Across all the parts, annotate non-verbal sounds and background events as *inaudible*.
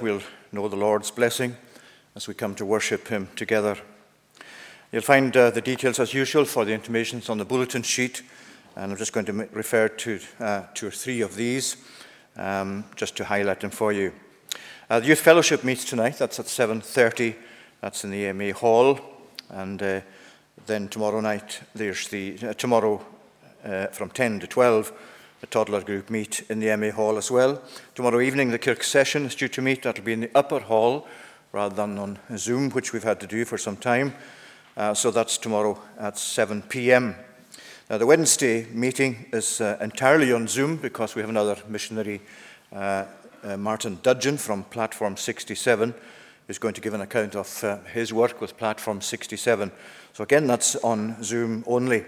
we'll know the Lord's blessing as we come to worship Him together. You'll find uh, the details, as usual, for the intimations on the bulletin sheet, and I'm just going to refer to uh, two or three of these um, just to highlight them for you. Uh, the Youth Fellowship meets tonight. That's at 7.30. That's in the AMA Hall. And uh, then tomorrow night, there's the, uh, tomorrow uh, from 10 to 12, the toddler group meet in the MA Hall as well. Tomorrow evening, the Kirk session is due to meet. That'll be in the upper hall rather than on Zoom, which we've had to do for some time. Uh, so that's tomorrow at 7 p.m. Now, the Wednesday meeting is uh, entirely on Zoom because we have another missionary, uh, uh Martin Dudgeon from Platform 67, who's going to give an account of uh, his work with Platform 67. So, again, that's on Zoom only.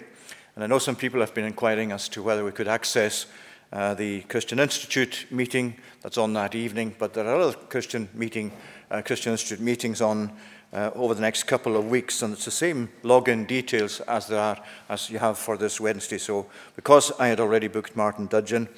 And I know some people have been inquiring as to whether we could access uh, the Christian Institute meeting that's on that evening, but there are other Christian meeting, uh, Christian Institute meetings on uh, over the next couple of weeks, and it's the same login details as there are as you have for this Wednesday. So, because I had already booked Martin Dudgeon,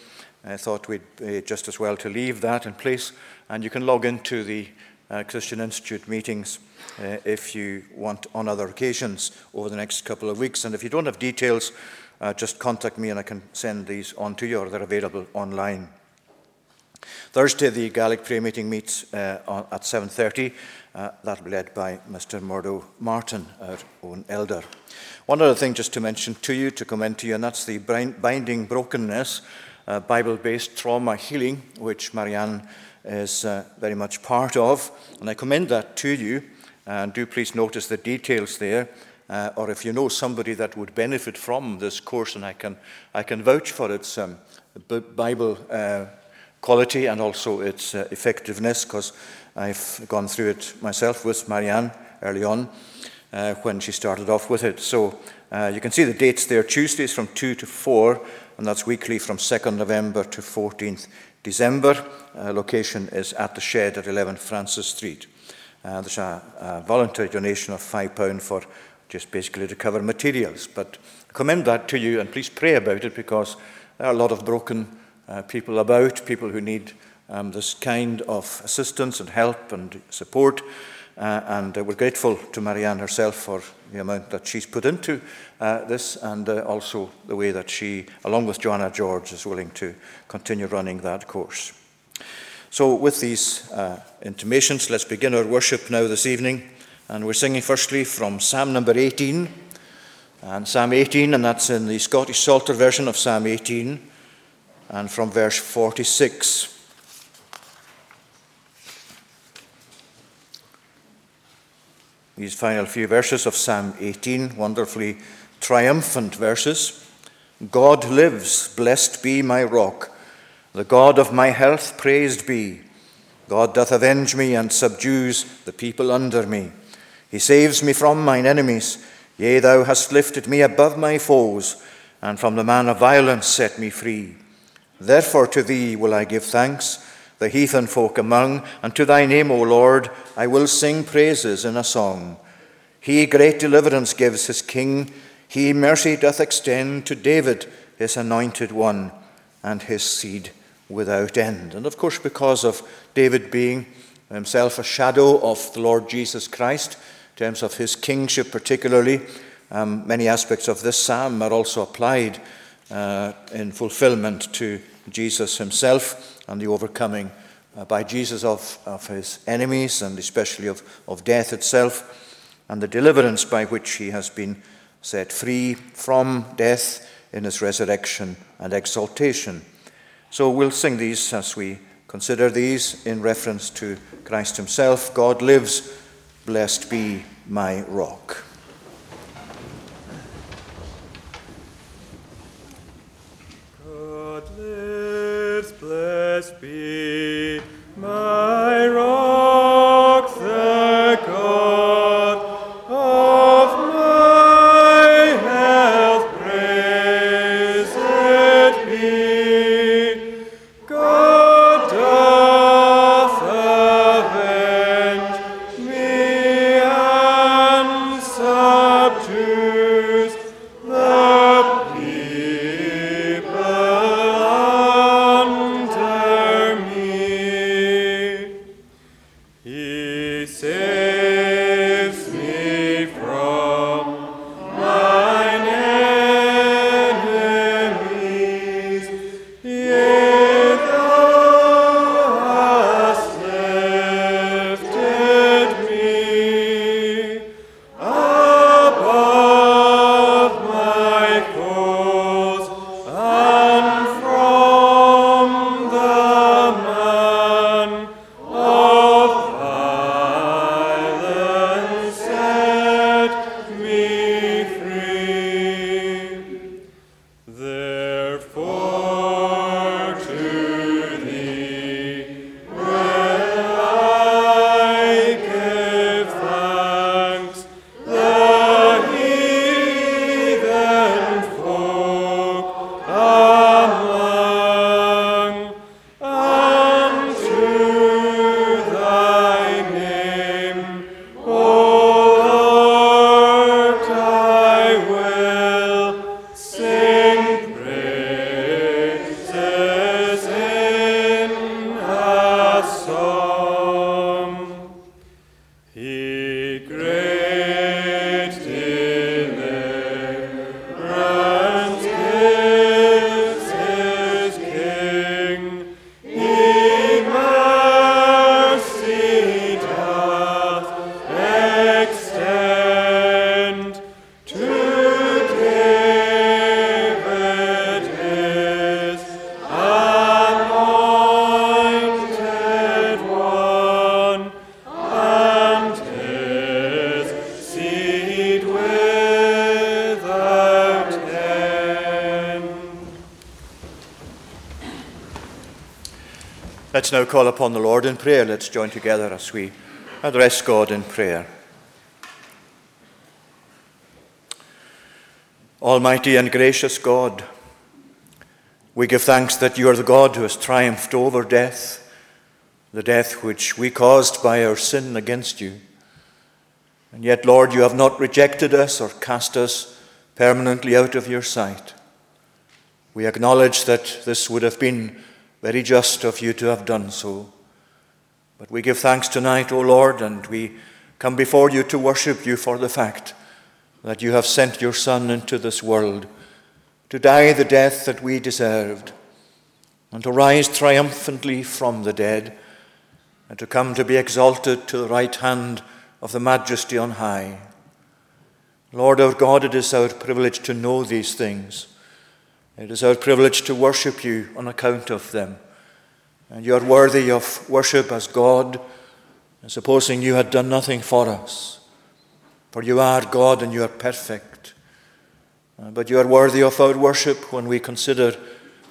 I thought we'd be just as well to leave that in place, and you can log into the uh, Christian Institute meetings uh, if you want on other occasions over the next couple of weeks. And if you don't have details, uh, just contact me and I can send these on to you or they're available online. Thursday, the Gaelic prayer meeting meets uh, at 7.30. Uh, that'll be led by Mr. Murdo Martin, our own elder. One other thing just to mention to you, to commend to you, and that's the Binding Brokenness, uh, Bible-based trauma healing, which Marianne is uh, very much part of. And I commend that to you. And do please notice the details there. Uh, or if you know somebody that would benefit from this course, and I can, I can vouch for its um, Bible uh, quality and also its uh, effectiveness, because I've gone through it myself with Marianne early on uh, when she started off with it. So uh, you can see the dates there Tuesdays from 2 to 4, and that's weekly from 2nd November to 14th December. Uh, location is at the shed at 11 Francis Street. Uh, there's a, a, voluntary donation of £5 for just basically to cover materials. But I commend that to you and please pray about it because there are a lot of broken uh, people about, people who need um, this kind of assistance and help and support. Uh, and uh, we're grateful to Marianne herself for the amount that she's put into uh, this and uh, also the way that she, along with Joanna George, is willing to continue running that course. So, with these uh, intimations, let's begin our worship now this evening. And we're singing firstly from Psalm number 18. And Psalm 18, and that's in the Scottish Psalter version of Psalm 18, and from verse 46. These final few verses of Psalm 18, wonderfully triumphant verses. God lives, blessed be my rock. The God of my health praised be. God doth avenge me and subdues the people under me. He saves me from mine enemies. Yea, thou hast lifted me above my foes, and from the man of violence set me free. Therefore to thee will I give thanks, the heathen folk among, and to thy name, O Lord, I will sing praises in a song. He great deliverance gives his king, he mercy doth extend to David, his anointed one, and his seed without end. And of course, because of David being himself a shadow of the Lord Jesus Christ, in terms of his kingship particularly, um, many aspects of this psalm are also applied uh, in fulfillment to Jesus himself and the overcoming uh, by Jesus of, of his enemies and especially of, of death itself, and the deliverance by which he has been set free from death in his resurrection and exaltation. So we'll sing these as we consider these in reference to Christ Himself. God lives, blessed be my rock. God lives, blessed be my rock, Let's now call upon the Lord in prayer. Let's join together as we address God in prayer. Almighty and gracious God, we give thanks that you are the God who has triumphed over death, the death which we caused by our sin against you. And yet, Lord, you have not rejected us or cast us permanently out of your sight. We acknowledge that this would have been very just of you to have done so. But we give thanks tonight, O Lord, and we come before you to worship you for the fact that you have sent your Son into this world to die the death that we deserved, and to rise triumphantly from the dead, and to come to be exalted to the right hand of the Majesty on high. Lord our God, it is our privilege to know these things. It is our privilege to worship you on account of them. And you are worthy of worship as God, and supposing you had done nothing for us. For you are God and you are perfect. Uh, But you are worthy of our worship when we consider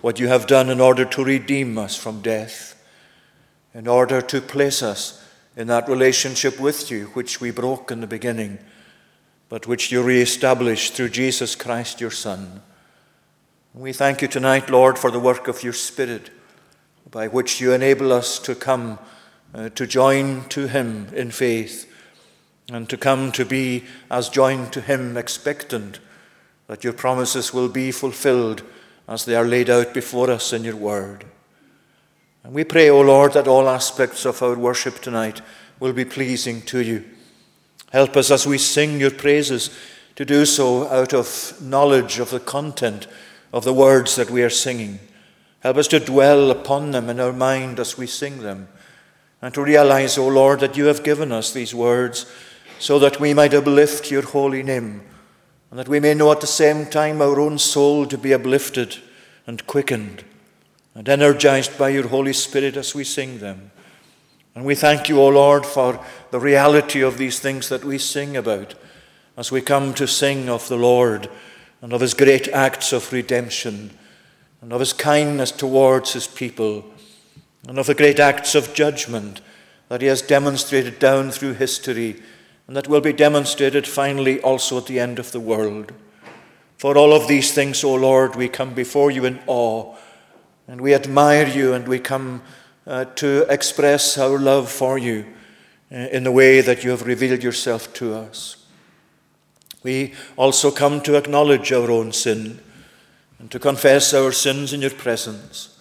what you have done in order to redeem us from death, in order to place us in that relationship with you which we broke in the beginning, but which you re-established through Jesus Christ your Son. We thank you tonight, Lord, for the work of your Spirit, by which you enable us to come uh, to join to him in faith and to come to be as joined to him expectant that your promises will be fulfilled as they are laid out before us in your word. And we pray, O Lord, that all aspects of our worship tonight will be pleasing to you. Help us as we sing your praises to do so out of knowledge of the content of the words that we are singing. Help us to dwell upon them in our mind as we sing them, and to realize, O Lord, that you have given us these words so that we might uplift your holy name, and that we may know at the same time our own soul to be uplifted and quickened and energized by your Holy Spirit as we sing them. And we thank you, O Lord, for the reality of these things that we sing about as we come to sing of the Lord and of his great acts of redemption and of his kindness towards his people and of the great acts of judgment that he has demonstrated down through history and that will be demonstrated finally also at the end of the world. For all of these things, O Lord, we come before you in awe and we admire you and we come uh, to express our love for you uh, in the way that you have revealed yourself to us. We also come to acknowledge our own sin and to confess our sins in your presence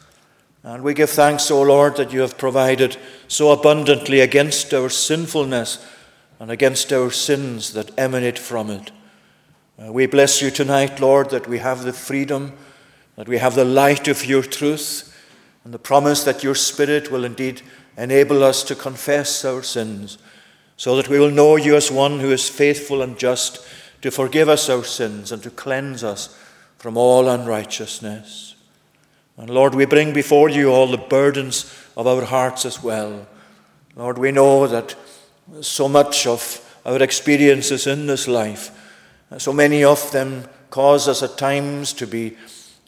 And we give thanks, O Lord, that you have provided so abundantly against our sinfulness and against our sins that emanate from it. Uh, we bless you tonight, Lord, that we have the freedom, that we have the light of your truth, and the promise that your Spirit will indeed enable us to confess our sins, so that we will know you as one who is faithful and just to forgive us our sins and to cleanse us from all unrighteousness. And Lord, we bring before you all the burdens of our hearts as well. Lord, we know that so much of our experiences in this life, so many of them cause us at times to be,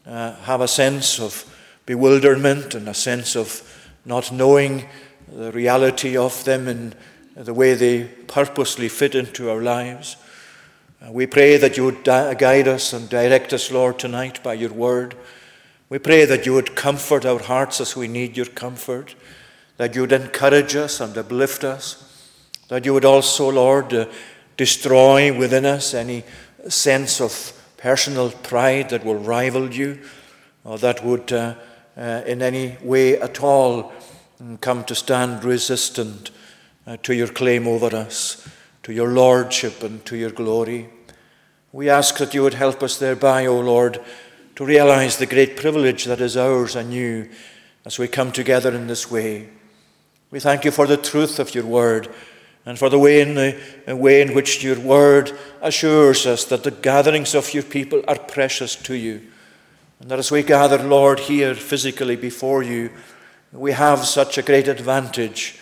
uh, have a sense of bewilderment and a sense of not knowing the reality of them and the way they purposely fit into our lives. Uh, we pray that you would guide us and direct us, Lord, tonight by your word. We pray that you would comfort our hearts as we need your comfort, that you would encourage us and uplift us, that you would also, Lord, uh, destroy within us any sense of personal pride that will rival you or that would, uh, uh, in any way at all, mm, come to stand resistant uh, to your claim over us to your lordship and to your glory. We ask that you would help us thereby, O Lord, to realize the great privilege that is ours anew as we come together in this way. We thank you for the truth of your word and for the way in, the way in which your word assures us that the gatherings of your people are precious to you. And that as we gather, Lord, here physically before you, we have such a great advantage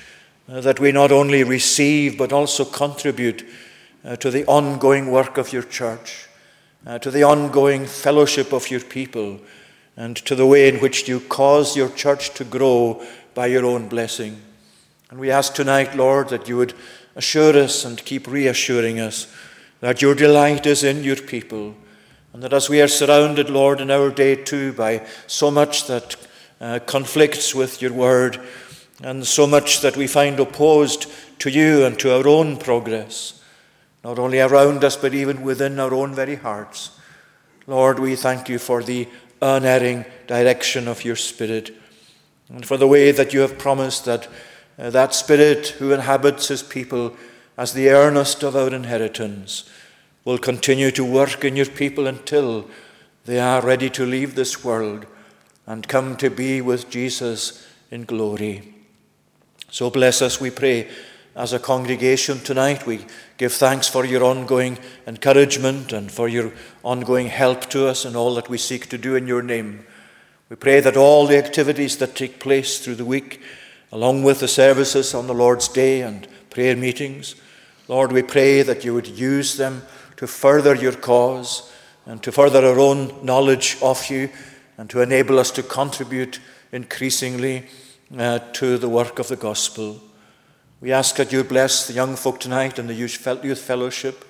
uh, that we not only receive but also contribute uh, to the ongoing work of your church, uh, to the ongoing fellowship of your people, and to the way in which you cause your church to grow by your own blessing. And we ask tonight, Lord, that you would assure us and keep reassuring us that your delight is in your people, and that as we are surrounded, Lord, in our day too by so much that uh, conflicts with your word, and so much that we find opposed to you and to our own progress, not only around us, but even within our own very hearts. Lord, we thank you for the unerring direction of your Spirit and for the way that you have promised that uh, that Spirit who inhabits his people as the earnest of our inheritance will continue to work in your people until they are ready to leave this world and come to be with Jesus in glory. So bless us, we pray, as a congregation tonight. We give thanks for your ongoing encouragement and for your ongoing help to us in all that we seek to do in your name. We pray that all the activities that take place through the week, along with the services on the Lord's Day and prayer meetings, Lord, we pray that you would use them to further your cause and to further our own knowledge of you and to enable us to contribute increasingly uh, to the work of the gospel. We ask that you bless the young folk tonight and the youth fellowship.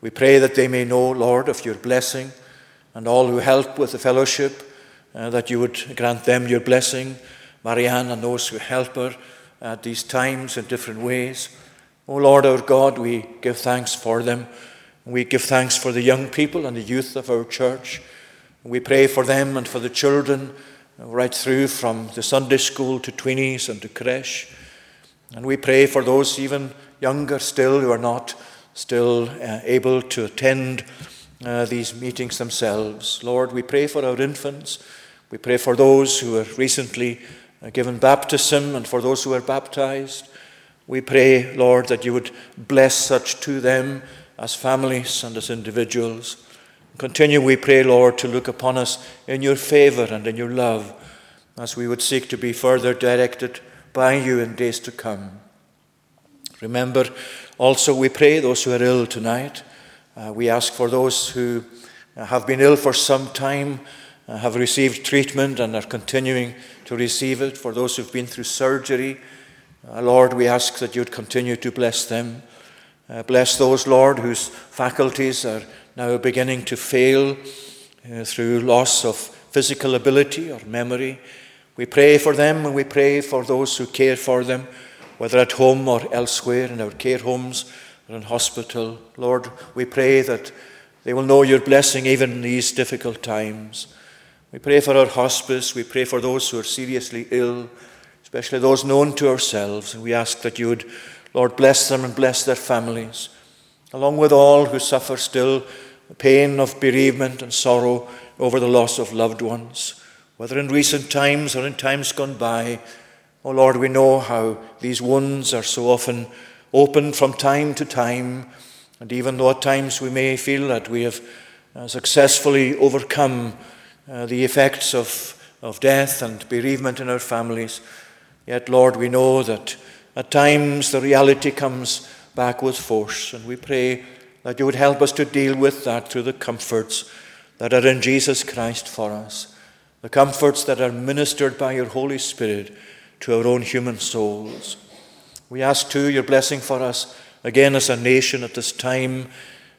We pray that they may know, Lord, of your blessing and all who help with the fellowship, uh, that you would grant them your blessing. Marianne and those who help her at these times in different ways. O oh Lord our God, we give thanks for them. We give thanks for the young people and the youth of our church. We pray for them and for the children right through from the Sunday school to tweenies and to creche. And we pray for those even younger still who are not still uh, able to attend uh, these meetings themselves. Lord, we pray for our infants. We pray for those who are recently uh, given baptism and for those who are baptized. We pray, Lord, that you would bless such to them as families and as individuals. Continue, we pray, Lord, to look upon us in your favor and in your love as we would seek to be further directed by you in days to come. Remember also, we pray those who are ill tonight. Uh, we ask for those who have been ill for some time, uh, have received treatment, and are continuing to receive it. For those who've been through surgery, uh, Lord, we ask that you'd continue to bless them. Uh, bless those, Lord, whose faculties are now beginning to fail uh, through loss of physical ability or memory. We pray for them and we pray for those who care for them, whether at home or elsewhere in our care homes or in hospital. Lord, we pray that they will know your blessing even in these difficult times. We pray for our hospice. We pray for those who are seriously ill, especially those known to ourselves. And we ask that you would, Lord, bless them and bless their families, along with all who suffer still the pain of bereavement and sorrow over the loss of loved ones, whether in recent times or in times gone by. Oh Lord, we know how these wounds are so often opened from time to time. And even though at times we may feel that we have uh, successfully overcome uh, the effects of, of death and bereavement in our families, yet, Lord, we know that at times the reality comes back with force. And we pray that you would help us to deal with that through the comforts that are in Jesus Christ for us, the comforts that are ministered by your Holy Spirit to our own human souls. We ask too your blessing for us again as a nation at this time.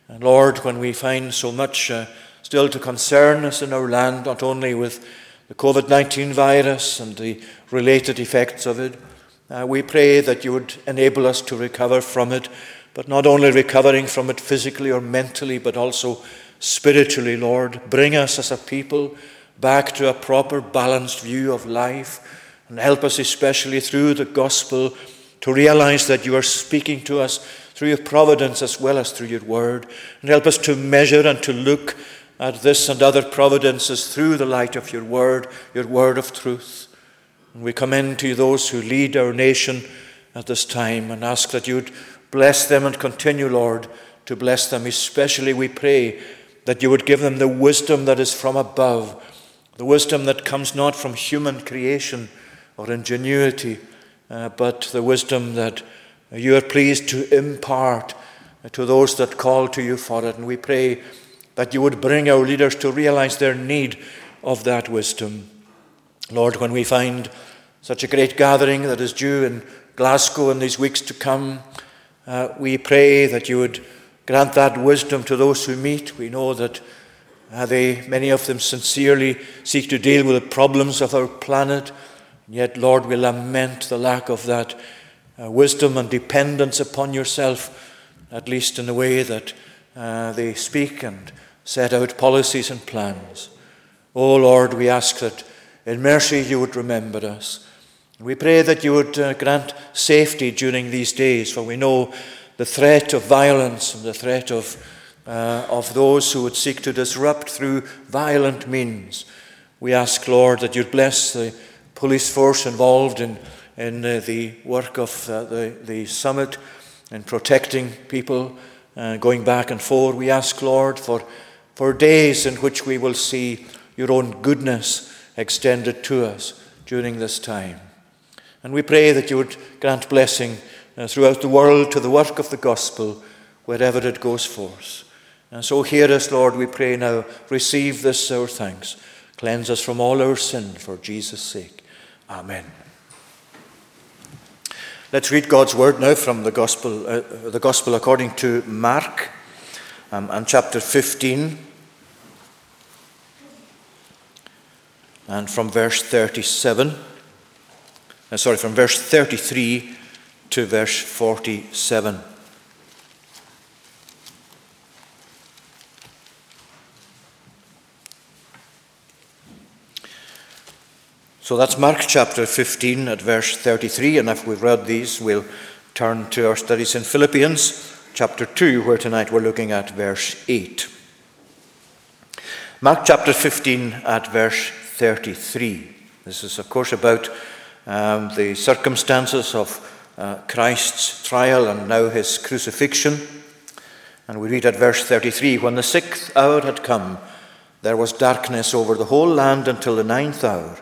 And Lord, when we find so much uh, still to concern us in our land, not only with the COVID 19 virus and the related effects of it, uh, we pray that you would enable us to recover from it, but not only recovering from it physically or mentally, but also spiritually, Lord. Bring us as a people back to a proper, balanced view of life, and help us, especially through the gospel, to realize that you are speaking to us through your providence as well as through your word, and help us to measure and to look at this and other providences through the light of your word, your word of truth. And we commend to you those who lead our nation at this time and ask that you'd bless them and continue, Lord, to bless them. Especially we pray that you would give them the wisdom that is from above, the wisdom that comes not from human creation or ingenuity, uh, but the wisdom that you are pleased to impart to those that call to you for it. And we pray that you would bring our leaders to realize their need of that wisdom. Lord, when we find such a great gathering that is due in Glasgow in these weeks to come, uh, we pray that you would grant that wisdom to those who meet. We know that uh, they, many of them, sincerely seek to deal with the problems of our planet. Yet, Lord, we lament the lack of that uh, wisdom and dependence upon yourself, at least in the way that uh, they speak and set out policies and plans. Oh Lord, we ask that in mercy you would remember us. We pray that you would uh, grant safety during these days, for we know the threat of violence and the threat of, uh, of those who would seek to disrupt through violent means. We ask, Lord, that you'd bless the police force involved in, in uh, the work of uh, the, the summit and protecting people uh, going back and forth. We ask, Lord, for, for days in which we will see your own goodness extended to us during this time. And we pray that you would grant blessing uh, throughout the world to the work of the gospel wherever it goes forth. And so hear us, Lord, we pray now. Receive this our thanks. Cleanse us from all our sin for Jesus' sake. Amen. Let's read God's word now from the gospel, uh, the gospel according to Mark um, and chapter 15. And from verse 37, uh, sorry, from verse 33 to verse 47. So that's Mark chapter 15 at verse 33. And if we've read these, we'll turn to our studies in Philippians chapter 2, where tonight we're looking at verse 8. Mark chapter 15 at verse 33. This is, of course, about um, the circumstances of uh, Christ's trial and now his crucifixion. And we read at verse 33 When the sixth hour had come, there was darkness over the whole land until the ninth hour.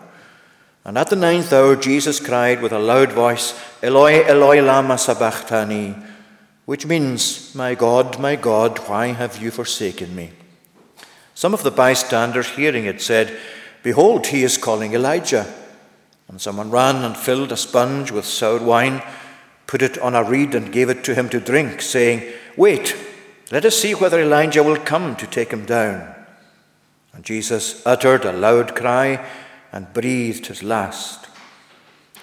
And at the ninth hour, Jesus cried with a loud voice, Eloi, Eloi, lama sabachthani, which means, My God, my God, why have you forsaken me? Some of the bystanders, hearing it, said, Behold, he is calling Elijah. And someone ran and filled a sponge with sour wine put it on a reed, and gave it to him to drink, saying, Wait, let us see whether Elijah will come to take him down. And Jesus uttered a loud cry and breathed his last.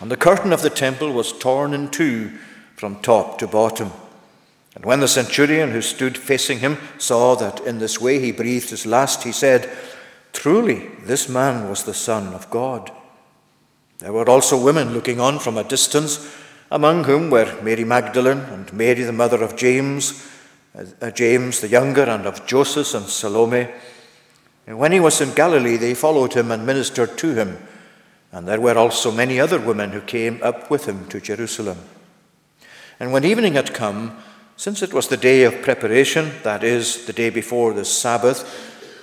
And the curtain of the temple was torn in two from top to bottom. And when the centurion who stood facing him saw that in this way he breathed his last, he said, Truly, this man was the Son of God. There were also women looking on from a distance, among whom were Mary Magdalene and Mary, the mother of James, uh, James the younger, and of Joseph and Salome. And when he was in Galilee, they followed him and ministered to him. And there were also many other women who came up with him to Jerusalem. And when evening had come, since it was the day of preparation, that is, the day before the Sabbath,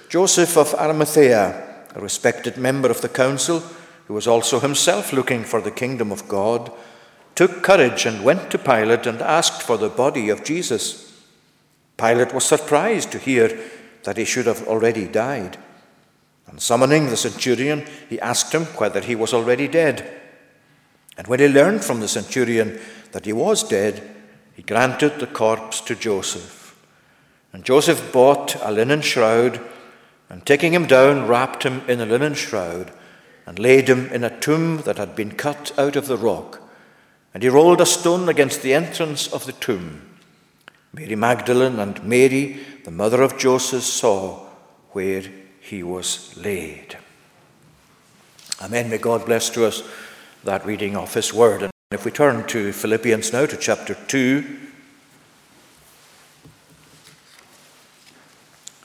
Joseph of Arimathea, a respected member of the council, who was also himself looking for the kingdom of God, took courage and went to Pilate and asked for the body of Jesus. Pilate was surprised to hear that he should have already died. And summoning the centurion, he asked him whether he was already dead. And when he learned from the centurion that he was dead, he granted the corpse to Joseph. And Joseph bought a linen shroud, and taking him down, wrapped him in a linen shroud, and laid him in a tomb that had been cut out of the rock. And he rolled a stone against the entrance of the tomb. Mary Magdalene and Mary, the mother of Joseph, saw where he was laid. Amen. May God bless to us that reading of his word. And if we turn to Philippians now, to chapter 2.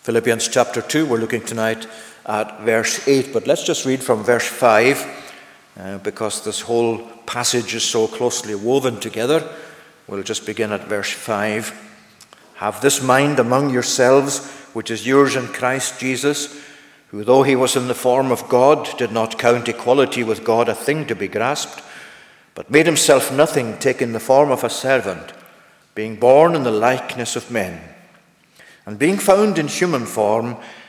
Philippians chapter 2, we're looking tonight at verse 8, but let's just read from verse 5 uh, because this whole passage is so closely woven together. We'll just begin at verse 5. Have this mind among yourselves, which is yours in Christ Jesus who, though he was in the form of God, did not count equality with God a thing to be grasped, but made himself nothing, taking the form of a servant, being born in the likeness of men. And being found in human form,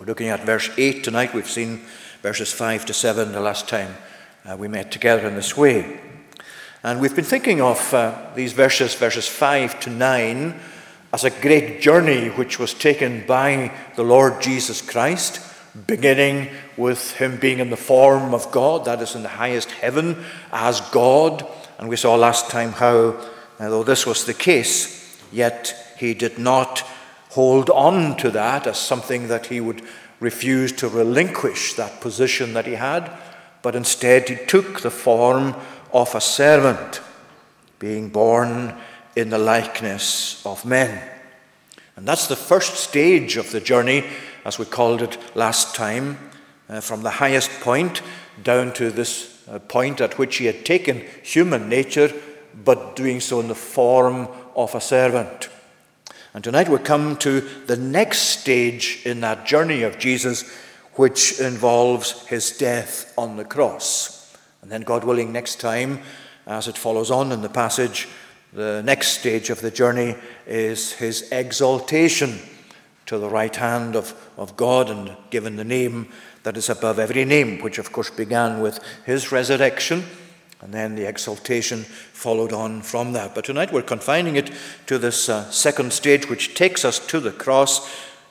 We're looking at verse 8 tonight. We've seen verses 5 to 7 the last time uh, we met together in this way. And we've been thinking of uh, these verses, verses 5 to 9, as a great journey which was taken by the Lord Jesus Christ beginning with him being in the form of God, that is in the highest heaven as God. And we saw last time how, although this was the case, yet he did not hold on to that as something that he would refuse to relinquish that position that he had, but instead he took the form of a servant, being born in the likeness of men. And that's the first stage of the journey as we called it last time, uh, from the highest point down to this uh, point at which he had taken human nature, but doing so in the form of a servant. And tonight we come to the next stage in that journey of Jesus, which involves his death on the cross. And then, God willing, next time, as it follows on in the passage, the next stage of the journey is his exaltation to the right hand of, of God and given the name that is above every name, which of course began with his resurrection and then the exaltation followed on from that. But tonight we're confining it to this uh, second stage, which takes us to the cross,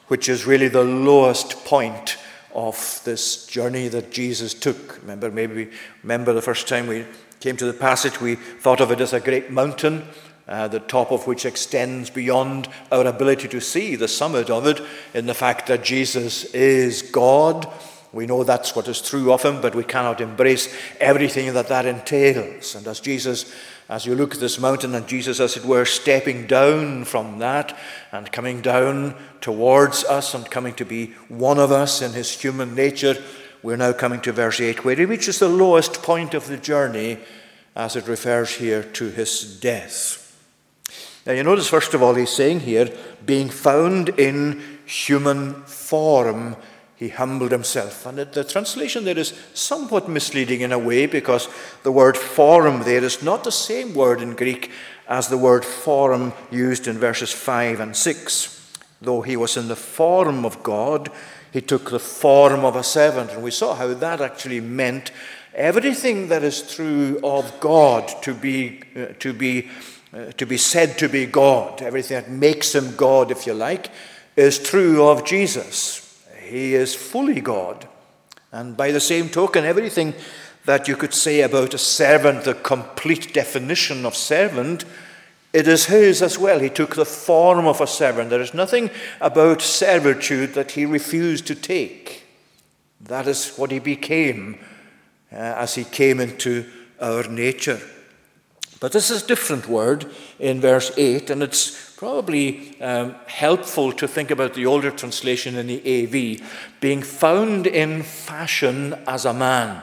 which is really the lowest point of this journey that Jesus took. Remember, maybe remember the first time we came to the passage, we thought of it as a great mountain uh, the top of which extends beyond our ability to see the summit of it in the fact that Jesus is God. We know that's what is true of him, but we cannot embrace everything that that entails. And as Jesus, as you look at this mountain, and Jesus, as it were, stepping down from that and coming down towards us and coming to be one of us in his human nature, we're now coming to verse 8, where he reaches the lowest point of the journey as it refers here to his death. Now, you notice, first of all, he's saying here, being found in human form, he humbled himself. And the translation there is somewhat misleading in a way because the word form there is not the same word in Greek as the word form used in verses 5 and 6. Though he was in the form of God, he took the form of a servant. And we saw how that actually meant everything that is true of God to be, uh, to be, uh, to be said to be God, everything that makes him God, if you like, is true of Jesus. He is fully God. And by the same token, everything that you could say about a servant, the complete definition of servant, it is his as well. He took the form of a servant. There is nothing about servitude that he refused to take. That is what he became uh, as he came into our nature. But this is a different word in verse 8, and it's probably um, helpful to think about the older translation in the AV being found in fashion as a man.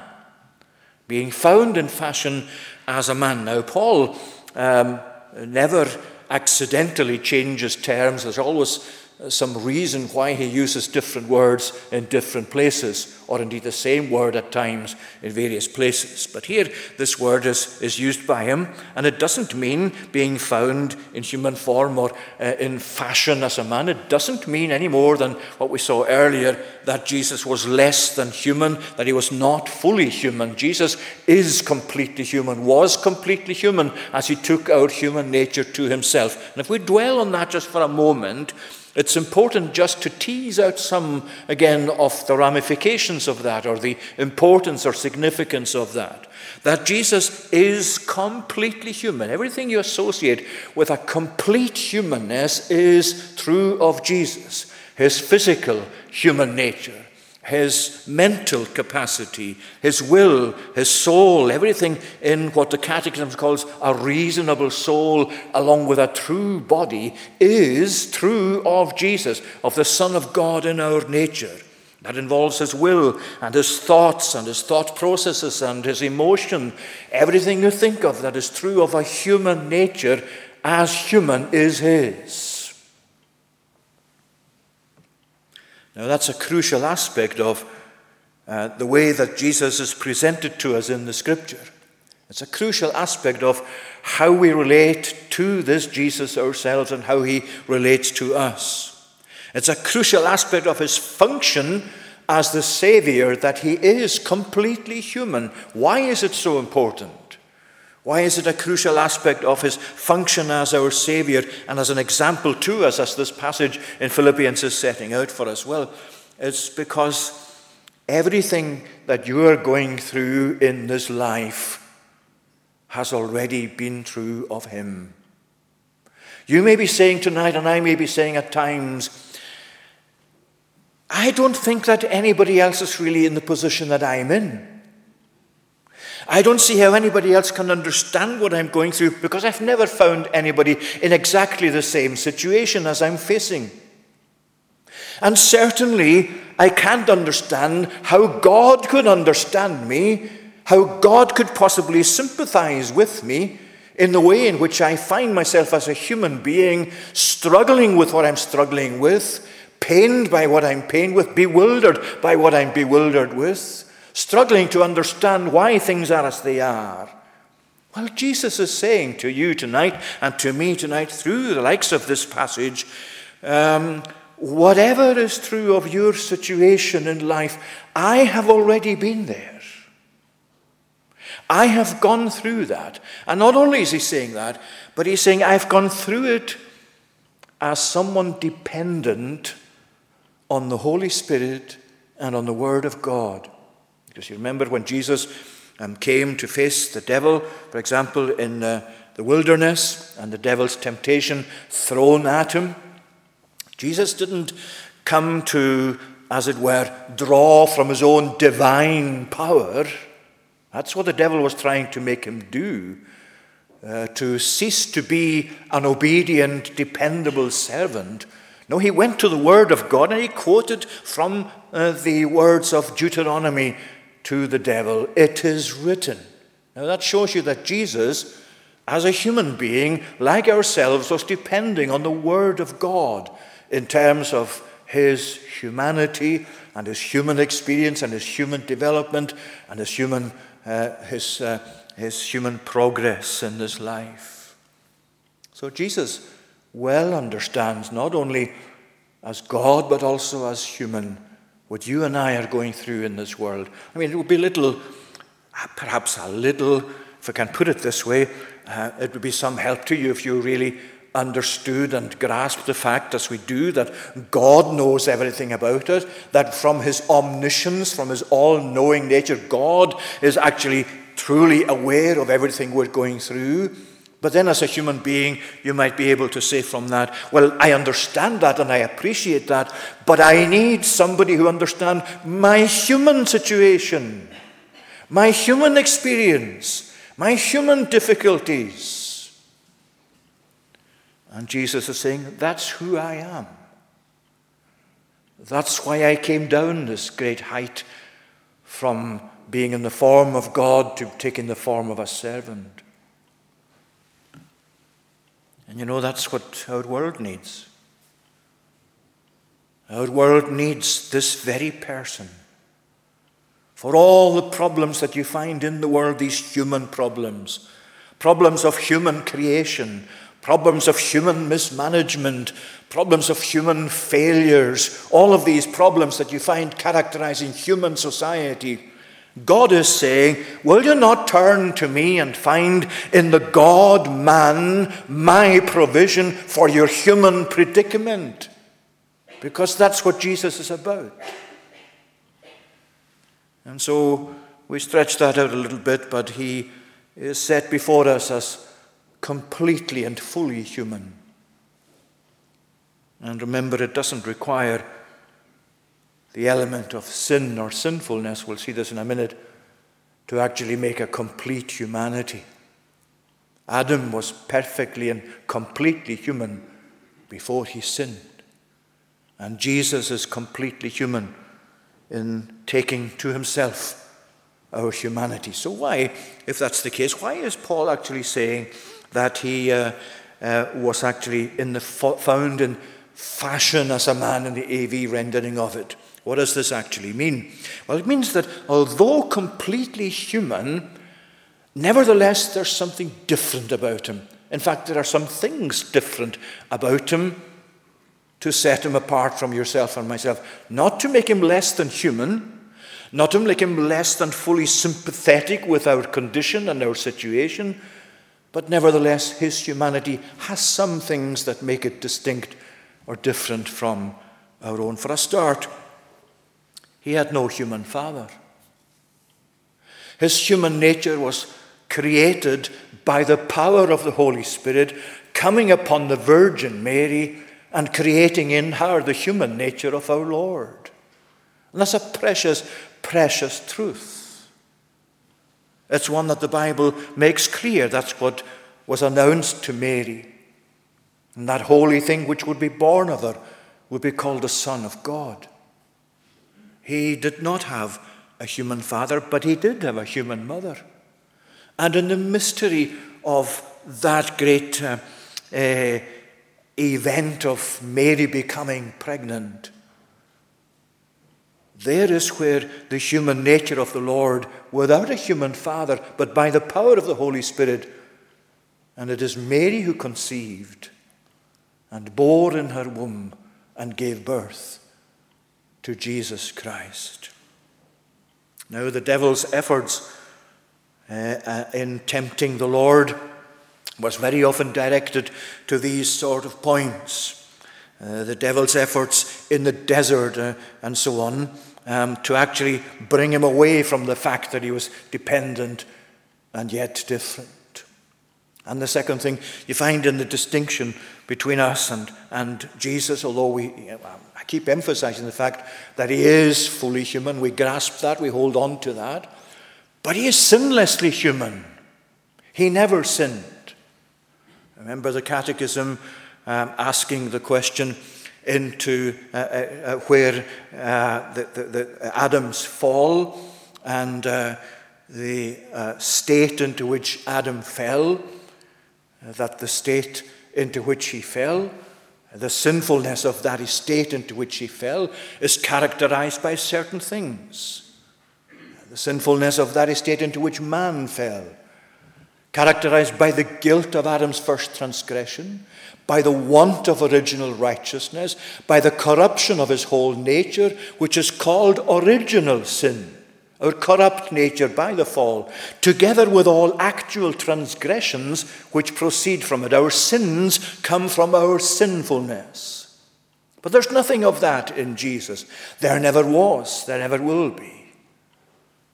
Being found in fashion as a man. Now, Paul um, never accidentally changes terms, there's always some reason why he uses different words in different places, or indeed the same word at times in various places. But here, this word is, is used by him, and it doesn't mean being found in human form or uh, in fashion as a man. It doesn't mean any more than what we saw earlier that Jesus was less than human, that he was not fully human. Jesus is completely human, was completely human as he took our human nature to himself. And if we dwell on that just for a moment, it's important just to tease out some, again, of the ramifications of that or the importance or significance of that. That Jesus is completely human. Everything you associate with a complete humanness is true of Jesus. His physical human nature, his mental capacity, his will, his soul, everything in what the Catechism calls a reasonable soul, along with a true body, is true of Jesus, of the Son of God in our nature. That involves his will and his thoughts and his thought processes and his emotion. Everything you think of that is true of a human nature as human is his. Now, that's a crucial aspect of uh, the way that Jesus is presented to us in the scripture. It's a crucial aspect of how we relate to this Jesus ourselves and how he relates to us. It's a crucial aspect of his function as the Savior that he is completely human. Why is it so important? Why is it a crucial aspect of his function as our Savior and as an example to us, as this passage in Philippians is setting out for us? Well, it's because everything that you are going through in this life has already been true of him. You may be saying tonight, and I may be saying at times, I don't think that anybody else is really in the position that I'm in. I don't see how anybody else can understand what I'm going through because I've never found anybody in exactly the same situation as I'm facing. And certainly, I can't understand how God could understand me, how God could possibly sympathize with me in the way in which I find myself as a human being, struggling with what I'm struggling with, pained by what I'm pained with, bewildered by what I'm bewildered with struggling to understand why things are as they are. Well, Jesus is saying to you tonight and to me tonight through the likes of this passage um, whatever is true of your situation in life, I have already been there. I have gone through that. And not only is he saying that, but he's saying, I've gone through it as someone dependent on the Holy Spirit and on the Word of God. Because you remember when Jesus um, came to face the devil, for example, in uh, the wilderness, and the devil's temptation thrown at him, Jesus didn't come to, as it were, draw from his own divine power. That's what the devil was trying to make him do. Uh, to cease to be an obedient, dependable servant. No, he went to the Word of God and he quoted from uh, the words of Deuteronomy to the devil, It is written. Now that shows you that Jesus, as a human being, like ourselves, was depending on the Word of God in terms of his humanity and his human experience and his human development and his human, uh, his, uh, his human progress in this life. So Jesus well understands not only as God but also as human what you and I are going through in this world. I mean, it would be little, perhaps a little, if I can put it this way, uh, it would be some help to you if you really understood and grasped the fact, as we do, that God knows everything about it, that from His omniscience, from His all knowing nature, God is actually truly aware of everything we're going through. But then, as a human being, you might be able to say from that, Well, I understand that and I appreciate that, but I need somebody who understands my human situation, my human experience, my human difficulties. And Jesus is saying, That's who I am. That's why I came down this great height from being in the form of God to taking the form of a servant. And you know, that's what our world needs. Our world needs this very person. For all the problems that you find in the world, these human problems, problems of human creation, problems of human mismanagement, problems of human failures, all of these problems that you find characterizing human society God is saying, Will you not turn to me and find in the God man my provision for your human predicament? Because that's what Jesus is about. And so we stretch that out a little bit, but he is set before us as completely and fully human. And remember, it doesn't require the element of sin or sinfulness, we'll see this in a minute, to actually make a complete humanity. Adam was perfectly and completely human before he sinned. And Jesus is completely human in taking to himself our humanity. So, why, if that's the case, why is Paul actually saying that he uh, uh, was actually in the found in fashion as a man in the AV rendering of it? What does this actually mean? Well, it means that although completely human, nevertheless there's something different about him. In fact, there are some things different about him to set him apart from yourself and myself. Not to make him less than human, not to make him less than fully sympathetic with our condition and our situation, but nevertheless, his humanity has some things that make it distinct or different from our own. For a start, he had no human father. His human nature was created by the power of the Holy Spirit coming upon the Virgin Mary and creating in her the human nature of our Lord. And that's a precious, precious truth. It's one that the Bible makes clear. That's what was announced to Mary. And that holy thing which would be born of her would be called the Son of God. He did not have a human father, but he did have a human mother. And in the mystery of that great uh, uh, event of Mary becoming pregnant, there is where the human nature of the Lord, without a human father, but by the power of the Holy Spirit, and it is Mary who conceived and bore in her womb and gave birth to Jesus Christ. Now, the devil's efforts uh, uh, in tempting the Lord was very often directed to these sort of points. Uh, the devil's efforts in the desert uh, and so on um, to actually bring him away from the fact that he was dependent and yet different. And the second thing you find in the distinction between us and, and Jesus, although we, I keep emphasizing the fact that he is fully human, we grasp that, we hold on to that, but he is sinlessly human. He never sinned. Remember the Catechism um, asking the question into uh, uh, uh where uh, the, the, the, Adam's fall and uh, the uh, state into which Adam fell that the state into which he fell, the sinfulness of that estate into which he fell, is characterized by certain things. The sinfulness of that estate into which man fell, characterized by the guilt of Adam's first transgression, by the want of original righteousness, by the corruption of his whole nature, which is called original sin, our corrupt nature by the fall, together with all actual transgressions which proceed from it. Our sins come from our sinfulness. But there's nothing of that in Jesus. There never was, there never will be.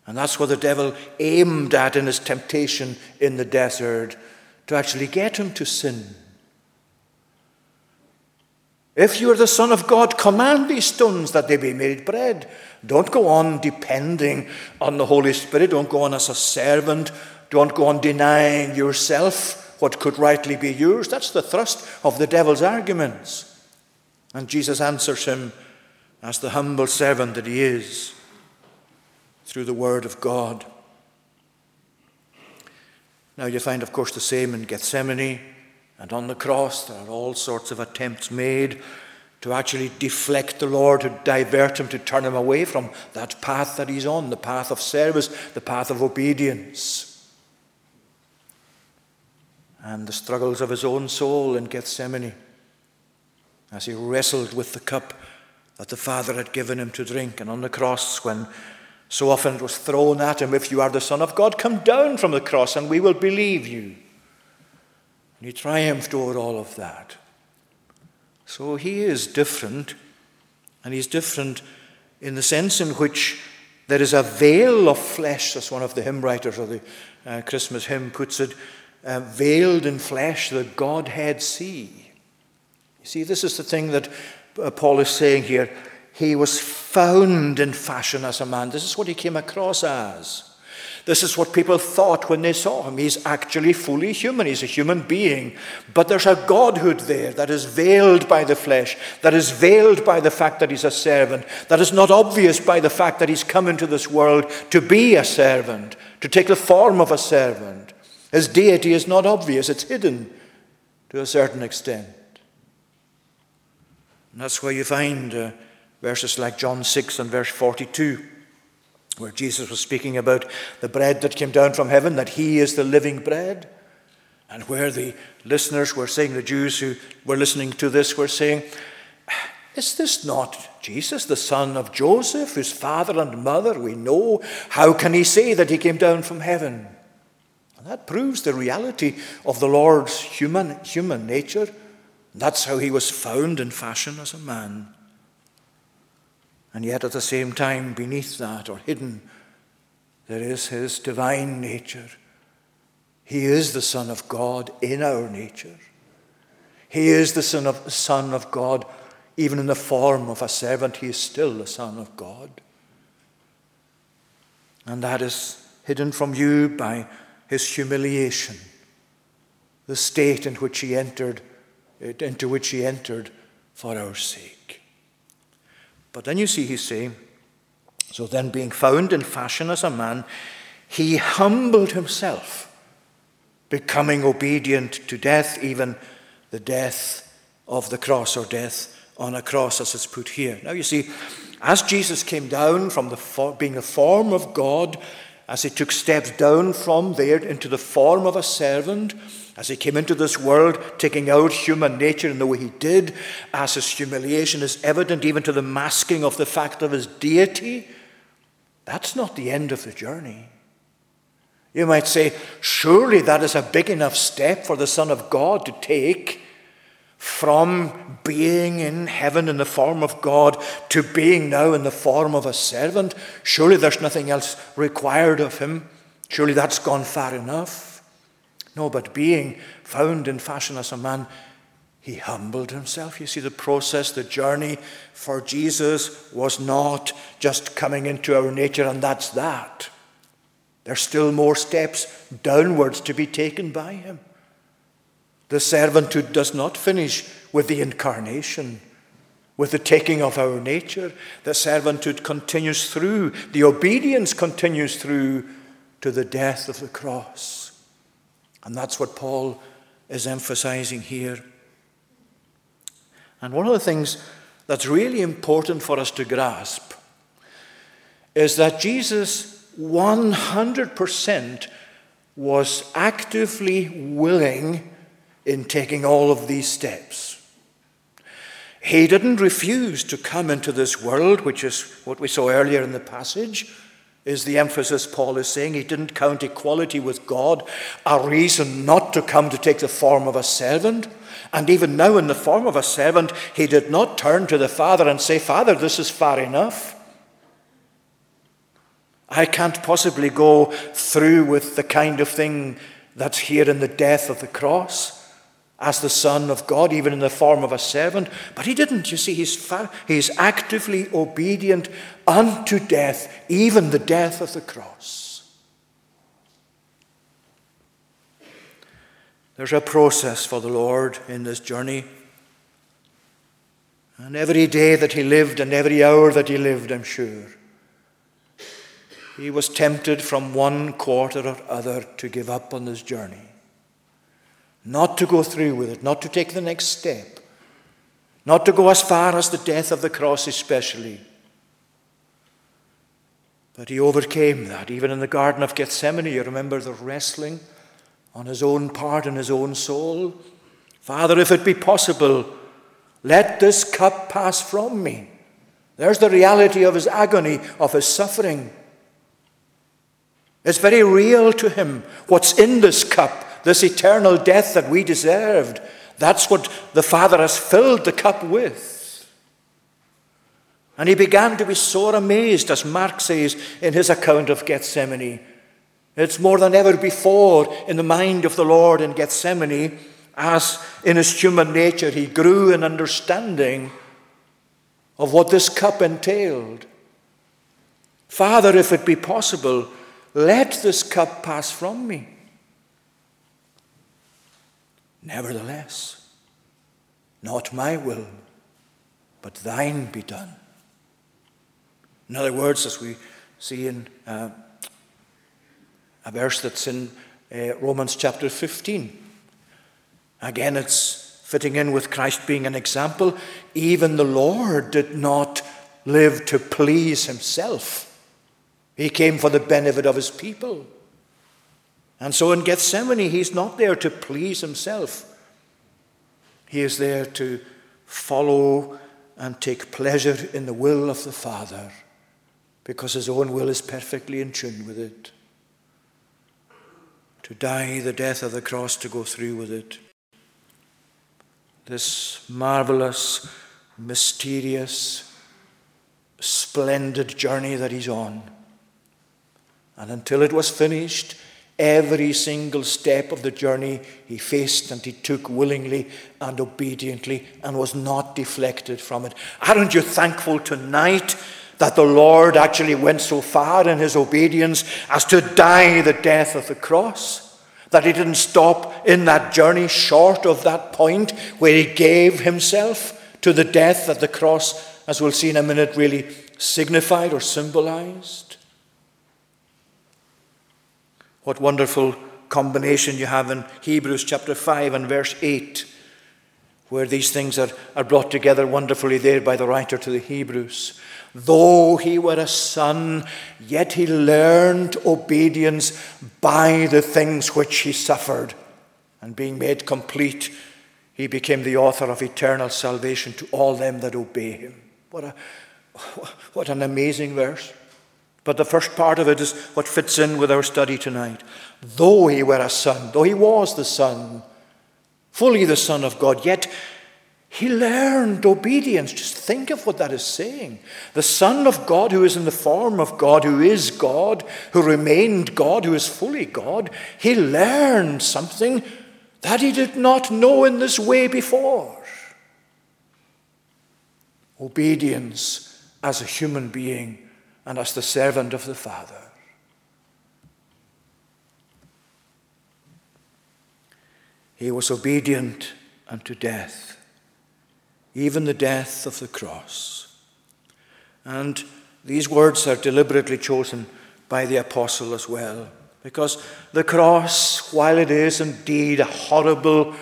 And that's what the devil aimed at in his temptation in the desert to actually get him to sin. If you are the Son of God, command these stones that they be made bread. Don't go on depending on the Holy Spirit. Don't go on as a servant. Don't go on denying yourself what could rightly be yours. That's the thrust of the devil's arguments. And Jesus answers him as the humble servant that he is through the Word of God. Now, you find, of course, the same in Gethsemane and on the cross. There are all sorts of attempts made to actually deflect the Lord, to divert him, to turn him away from that path that he's on, the path of service, the path of obedience. And the struggles of his own soul in Gethsemane as he wrestled with the cup that the Father had given him to drink, and on the cross when so often it was thrown at him, If you are the Son of God, come down from the cross and we will believe you. And he triumphed over all of that. So he is different, and he's different in the sense in which there is a veil of flesh, as one of the hymn writers of the uh, Christmas hymn puts it, uh, veiled in flesh, the Godhead see. You see, this is the thing that uh, Paul is saying here. He was found in fashion as a man. This is what he came across as. This is what people thought when they saw him. He's actually fully human. He's a human being. But there's a godhood there that is veiled by the flesh, that is veiled by the fact that he's a servant, that is not obvious by the fact that he's come into this world to be a servant, to take the form of a servant. His deity is not obvious, it's hidden to a certain extent. And that's where you find. Uh, Verses like John 6 and verse 42, where Jesus was speaking about the bread that came down from heaven, that he is the living bread. And where the listeners were saying, the Jews who were listening to this were saying, Is this not Jesus, the son of Joseph, whose father and mother we know? How can he say that he came down from heaven? And that proves the reality of the Lord's human, human nature. That's how he was found in fashion as a man. And yet, at the same time, beneath that or hidden, there is his divine nature. He is the Son of God in our nature. He is the Son of, son of God, even in the form of a servant, he is still the Son of God. And that is hidden from you by his humiliation, the state in which he entered, into which he entered for our sake. But then you see he's saying, So then, being found in fashion as a man, he humbled himself, becoming obedient to death, even the death of the cross or death on a cross, as it's put here. Now you see, as Jesus came down from the being a form of God, as he took steps down from there into the form of a servant, as he came into this world, taking out human nature in the way he did, as his humiliation is evident even to the masking of the fact of his deity, that's not the end of the journey. You might say, surely that is a big enough step for the Son of God to take from being in heaven in the form of God to being now in the form of a servant. Surely there's nothing else required of him. Surely that's gone far enough. No, but being found in fashion as a man, he humbled himself. You see, the process, the journey for Jesus was not just coming into our nature and that's that. There's still more steps downwards to be taken by him. The servanthood does not finish with the incarnation, with the taking of our nature. The servanthood continues through, the obedience continues through to the death of the cross. And that's what Paul is emphasizing here. And one of the things that's really important for us to grasp is that Jesus 100% was actively willing in taking all of these steps. He didn't refuse to come into this world, which is what we saw earlier in the passage, is the emphasis Paul is saying. He didn't count equality with God a reason not to come to take the form of a servant. And even now, in the form of a servant, he did not turn to the Father and say, Father, this is far enough. I can't possibly go through with the kind of thing that's here in the death of the cross as the Son of God, even in the form of a servant. But he didn't. You see, he's, fa- he's actively obedient unto death, even the death of the cross. There's a process for the Lord in this journey. And every day that he lived and every hour that he lived, I'm sure, he was tempted from one quarter or other to give up on this journey not to go through with it, not to take the next step, not to go as far as the death of the cross, especially. But he overcame that. Even in the Garden of Gethsemane, you remember the wrestling on his own part and his own soul. Father, if it be possible, let this cup pass from me. There's the reality of his agony, of his suffering. It's very real to him what's in this cup this eternal death that we deserved. That's what the Father has filled the cup with. And he began to be sore amazed, as Mark says in his account of Gethsemane. It's more than ever before in the mind of the Lord in Gethsemane, as in his human nature he grew in understanding of what this cup entailed. Father, if it be possible, let this cup pass from me. Nevertheless, not my will, but thine be done. In other words, as we see in uh, a verse that's in uh, Romans chapter 15, again it's fitting in with Christ being an example. Even the Lord did not live to please himself, he came for the benefit of his people. And so in Gethsemane, he's not there to please himself. He is there to follow and take pleasure in the will of the Father because his own will is perfectly in tune with it. To die the death of the cross, to go through with it. This marvelous, mysterious, splendid journey that he's on. And until it was finished, Every single step of the journey he faced and he took willingly and obediently and was not deflected from it. Aren't you thankful tonight that the Lord actually went so far in his obedience as to die the death of the cross? That he didn't stop in that journey short of that point where he gave himself to the death that the cross, as we'll see in a minute, really signified or symbolized? What wonderful combination you have in Hebrews chapter 5 and verse 8, where these things are, are brought together wonderfully there by the writer to the Hebrews. Though he were a son, yet he learned obedience by the things which he suffered. And being made complete, he became the author of eternal salvation to all them that obey him. What, a, *laughs* what an amazing verse. But the first part of it is what fits in with our study tonight. Though he were a son, though he was the son, fully the Son of God, yet he learned obedience. Just think of what that is saying. The Son of God, who is in the form of God, who is God, who remained God, who is fully God, he learned something that he did not know in this way before. Obedience as a human being and as the servant of the Father. He was obedient unto death, even the death of the cross. And these words are deliberately chosen by the apostle as well, because the cross, while it is indeed a horrible,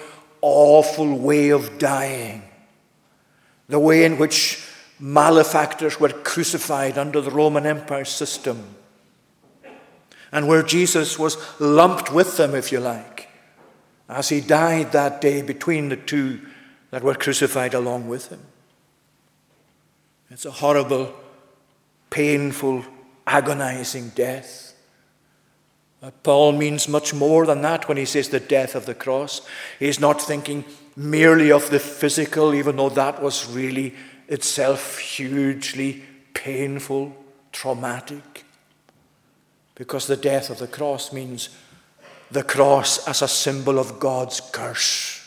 awful way of dying, the way in which malefactors were crucified under the Roman Empire system, and where Jesus was lumped with them, if you like, as he died that day between the two that were crucified along with him. It's a horrible, painful, agonizing death. But Paul means much more than that when he says the death of the cross. He's not thinking merely of the physical, even though that was really itself hugely painful, traumatic. Because the death of the cross means the cross as a symbol of God's curse.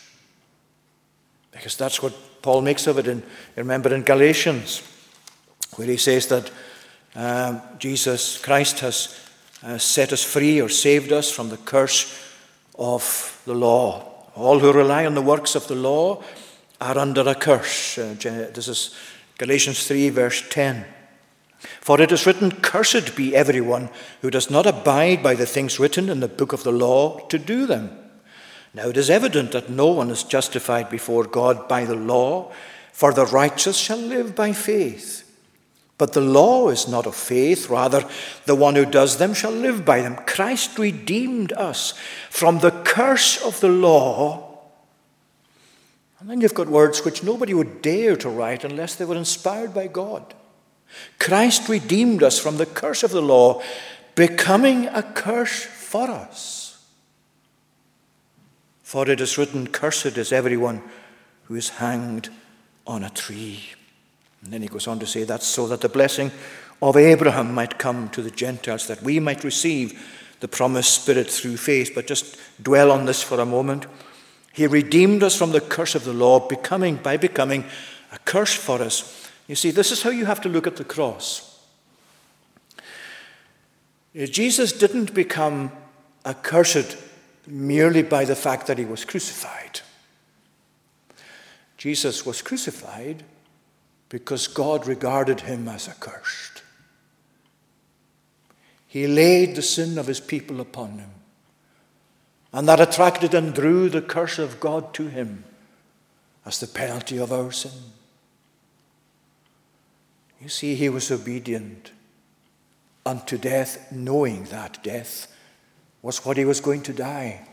Because that's what Paul makes of it. In, remember in Galatians, where he says that uh, Jesus Christ has uh, set us free or saved us from the curse of the law. All who rely on the works of the law are under a curse. Uh, this is Galatians 3, verse 10. For it is written, Cursed be everyone who does not abide by the things written in the book of the law to do them. Now it is evident that no one is justified before God by the law, for the righteous shall live by faith. But the law is not of faith, rather, the one who does them shall live by them. Christ redeemed us from the curse of the law. And then you've got words which nobody would dare to write unless they were inspired by God. Christ redeemed us from the curse of the law, becoming a curse for us. For it is written, Cursed is everyone who is hanged on a tree. And then he goes on to say, That's so that the blessing of Abraham might come to the Gentiles, that we might receive the promised Spirit through faith. But just dwell on this for a moment. He redeemed us from the curse of the law, becoming by becoming a curse for us. You see, this is how you have to look at the cross. Uh, Jesus didn't become accursed merely by the fact that he was crucified. Jesus was crucified because God regarded him as accursed. He laid the sin of his people upon him, and that attracted and drew the curse of God to him as the penalty of our sin. You see, he was obedient unto death, knowing that death was what he was going to die.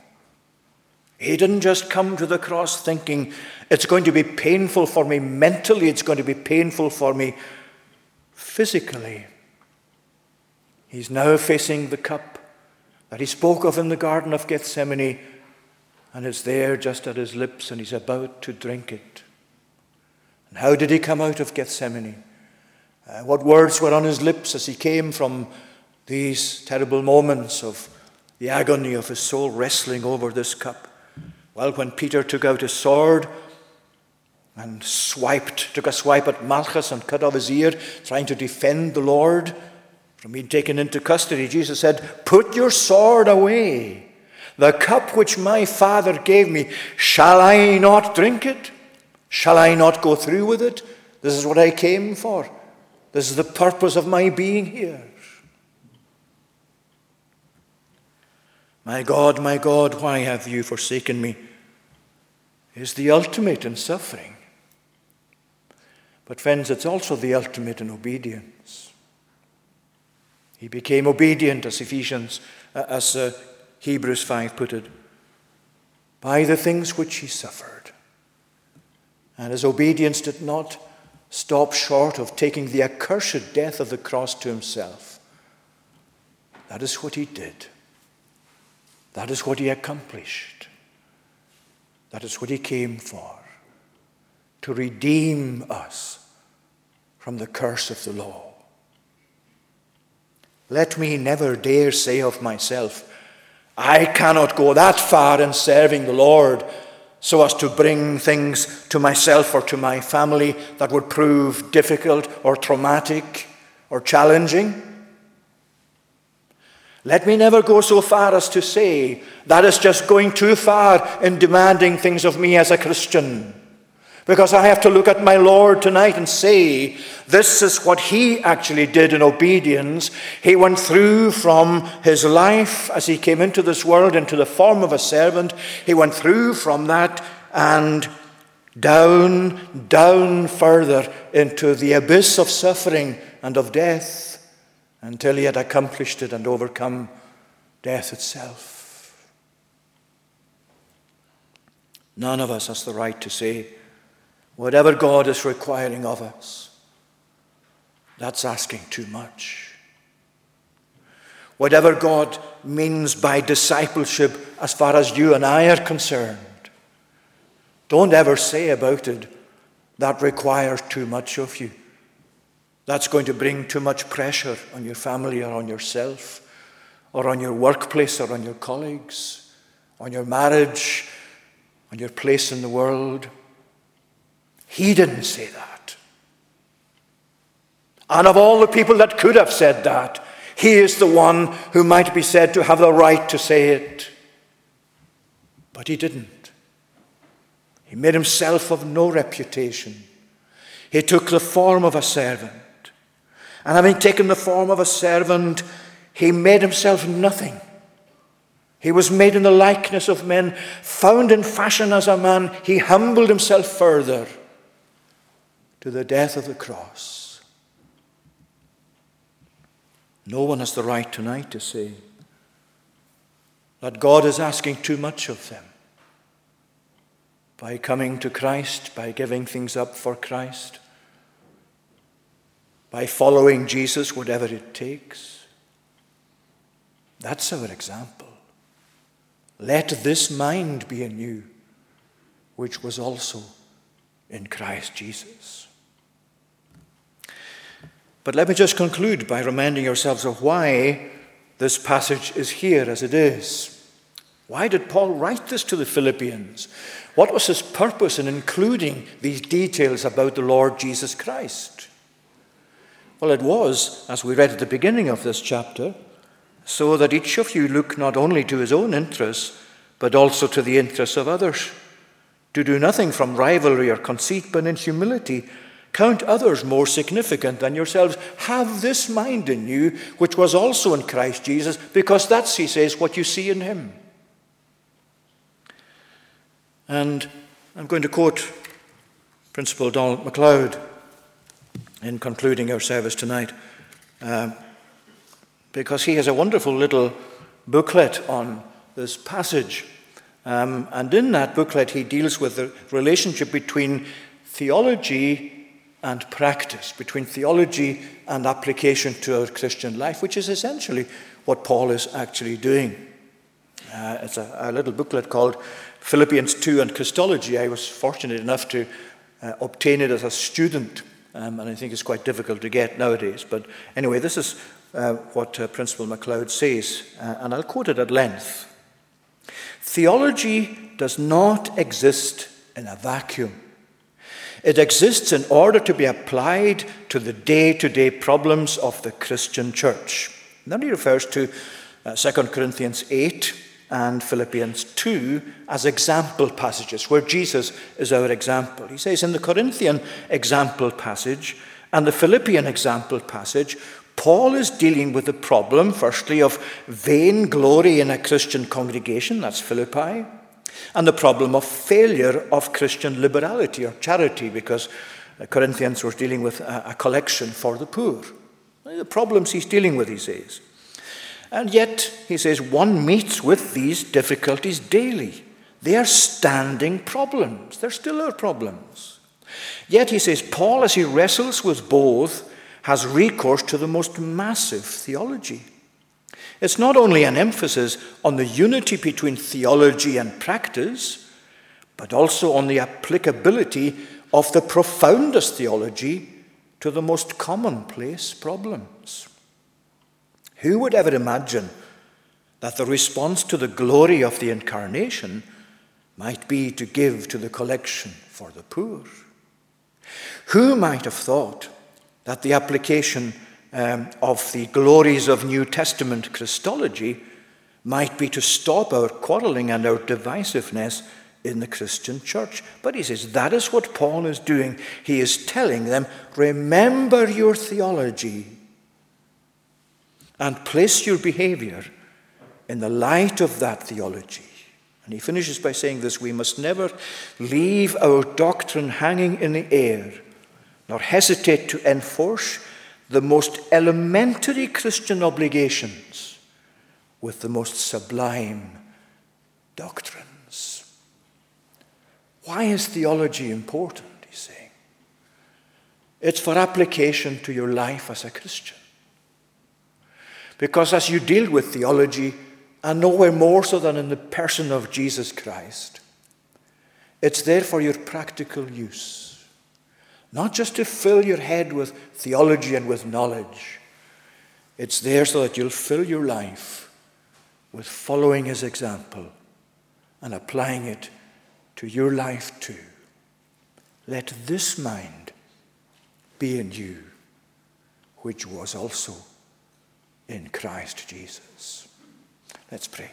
He didn't just come to the cross thinking, it's going to be painful for me mentally, it's going to be painful for me physically. He's now facing the cup that he spoke of in the Garden of Gethsemane, and it's there just at his lips, and he's about to drink it. And how did he come out of Gethsemane? Uh, what words were on his lips as he came from these terrible moments of the agony of his soul wrestling over this cup? Well, when Peter took out his sword and swiped, took a swipe at Malchus and cut off his ear, trying to defend the Lord from being taken into custody, Jesus said, Put your sword away. The cup which my Father gave me, shall I not drink it? Shall I not go through with it? This is what I came for. This is the purpose of my being here. My God, my God, why have you forsaken me? Is the ultimate in suffering. But, friends, it's also the ultimate in obedience. He became obedient, as Ephesians, uh, as uh, Hebrews 5 put it, by the things which he suffered. And his obedience did not stop short of taking the accursed death of the cross to himself. That is what he did. That is what he accomplished. That is what he came for to redeem us from the curse of the law. Let me never dare say of myself, I cannot go that far in serving the Lord so as to bring things to myself or to my family that would prove difficult or traumatic or challenging. Let me never go so far as to say that is just going too far in demanding things of me as a Christian. Because I have to look at my Lord tonight and say, this is what He actually did in obedience. He went through from His life as He came into this world into the form of a servant. He went through from that and down, down further into the abyss of suffering and of death until He had accomplished it and overcome death itself. None of us has the right to say, whatever God is requiring of us, that's asking too much. Whatever God means by discipleship, as far as you and I are concerned, don't ever say about it, that requires too much of you. That's going to bring too much pressure on your family or on yourself, or on your workplace or on your colleagues, on your marriage, on your place in the world. He didn't say that. And of all the people that could have said that, he is the one who might be said to have the right to say it. But he didn't. He made himself of no reputation. He took the form of a servant. And having taken the form of a servant, he made himself nothing. He was made in the likeness of men, found in fashion as a man. He humbled himself further to the death of the cross. No one has the right tonight to say that God is asking too much of them by coming to Christ, by giving things up for Christ, by following Jesus, whatever it takes. That's our example. Let this mind be in you, which was also in Christ Jesus. But let me just conclude by reminding yourselves of why this passage is here as it is. Why did Paul write this to the Philippians? What was his purpose in including these details about the Lord Jesus Christ? Well, it was, as we read at the beginning of this chapter, so that each of you look not only to his own interests, but also to the interests of others. To do nothing from rivalry or conceit, but in humility Count others more significant than yourselves. Have this mind in you, which was also in Christ Jesus, because that's, he says, what you see in him. And I'm going to quote Principal Donald MacLeod in concluding our service tonight, uh, because he has a wonderful little booklet on this passage. Um, and in that booklet, he deals with the relationship between theology and practice, between theology and application to our Christian life, which is essentially what Paul is actually doing. Uh, it's a, a, little booklet called Philippians 2 and Christology. I was fortunate enough to uh, obtain it as a student, um, and I think it's quite difficult to get nowadays. But anyway, this is uh, what uh, Principal MacLeod says, uh, and I'll quote it at length. Theology does not exist in a vacuum. It exists in order to be applied to the day to day problems of the Christian church. And then he refers to uh, 2 Corinthians 8 and Philippians 2 as example passages where Jesus is our example. He says in the Corinthian example passage and the Philippian example passage, Paul is dealing with the problem, firstly, of vain glory in a Christian congregation, that's Philippi and the problem of failure of Christian liberality or charity, because uh, Corinthians was dealing with a, collection for the poor. The problems he's dealing with, he says. And yet, he says, one meets with these difficulties daily. They are standing problems. They're still our problems. Yet, he says, Paul, as he wrestles with both, has recourse to the most massive theology. It's not only an emphasis on the unity between theology and practice, but also on the applicability of the profoundest theology to the most commonplace problems. Who would ever imagine that the response to the glory of the incarnation might be to give to the collection for the poor? Who might have thought that the application um, of the glories of New Testament Christology might be to stop our quarreling and our divisiveness in the Christian church. But he says that is what Paul is doing. He is telling them, remember your theology and place your behavior in the light of that theology. And he finishes by saying this we must never leave our doctrine hanging in the air, nor hesitate to enforce the most elementary Christian obligations with the most sublime doctrines. Why is theology important? He's saying. It's for application to your life as a Christian. Because as you deal with theology, and nowhere more so than in the person of Jesus Christ, it's there for your practical use. Not just to fill your head with theology and with knowledge. It's there so that you'll fill your life with following his example and applying it to your life too. Let this mind be in you, which was also in Christ Jesus. Let's pray.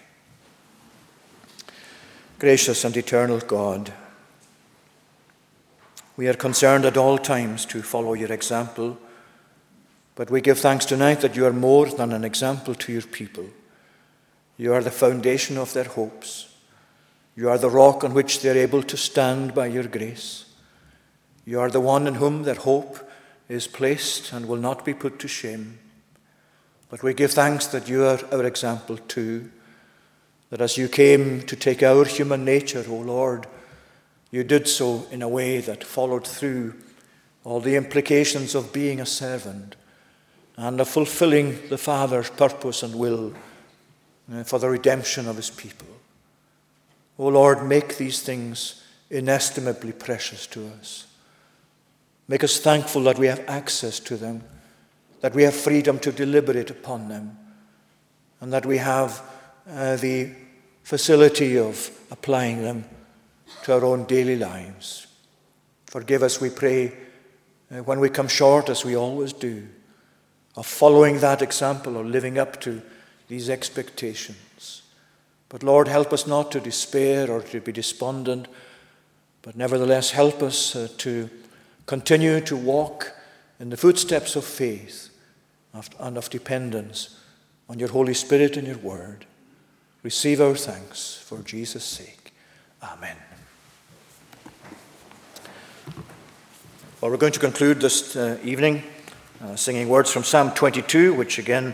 Gracious and eternal God, we are concerned at all times to follow your example, but we give thanks tonight that you are more than an example to your people. You are the foundation of their hopes. You are the rock on which they are able to stand by your grace. You are the one in whom their hope is placed and will not be put to shame. But we give thanks that you are our example too, that as you came to take our human nature, O Lord, you did so in a way that followed through all the implications of being a servant and of fulfilling the Father's purpose and will uh, for the redemption of his people. O Lord, make these things inestimably precious to us. Make us thankful that we have access to them that we have freedom to deliberate upon them, and that we have uh, the facility of applying them to our own daily lives. Forgive us, we pray, uh, when we come short, as we always do, of following that example or living up to these expectations. But Lord, help us not to despair or to be despondent, but nevertheless help us uh, to continue to walk in the footsteps of faith and of dependence on your Holy Spirit and your Word. Receive our thanks for Jesus' sake. Amen. Well, we're going to conclude this uh, evening uh, singing words from Psalm 22, which again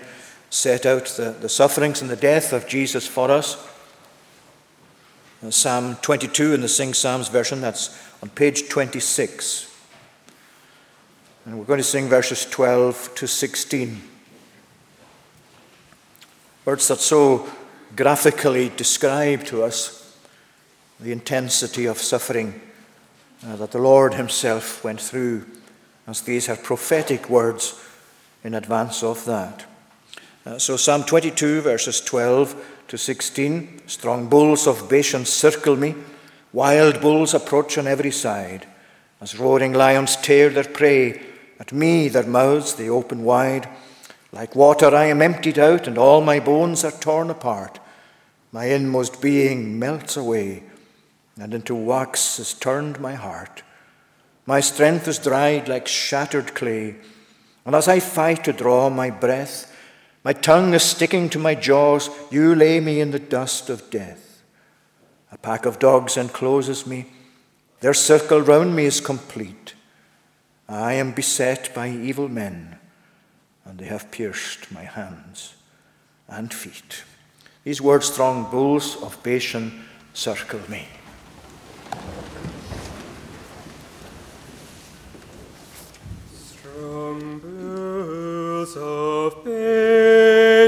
set out the, the sufferings and the death of Jesus for us. Uh, Psalm 22 in the Sing Psalms version, that's on page 26. And we're going to sing verses 12 to 16. Words that so graphically describe to us the intensity of suffering uh, that the Lord Himself went through, as these are prophetic words in advance of that. Uh, so, Psalm 22, verses 12 to 16 Strong bulls of Bashan circle me, wild bulls approach on every side. As roaring lions tear their prey, at me their mouths they open wide. Like water I am emptied out, and all my bones are torn apart. My inmost being melts away, and into wax is turned my heart. My strength is dried like shattered clay, and as I fight to draw my breath, my tongue is sticking to my jaws. You lay me in the dust of death. A pack of dogs encloses me. Their circle round me is complete. I am beset by evil men, and they have pierced my hands and feet. These words, strong bulls of Bashan, circle me. Strong bulls of Bashan,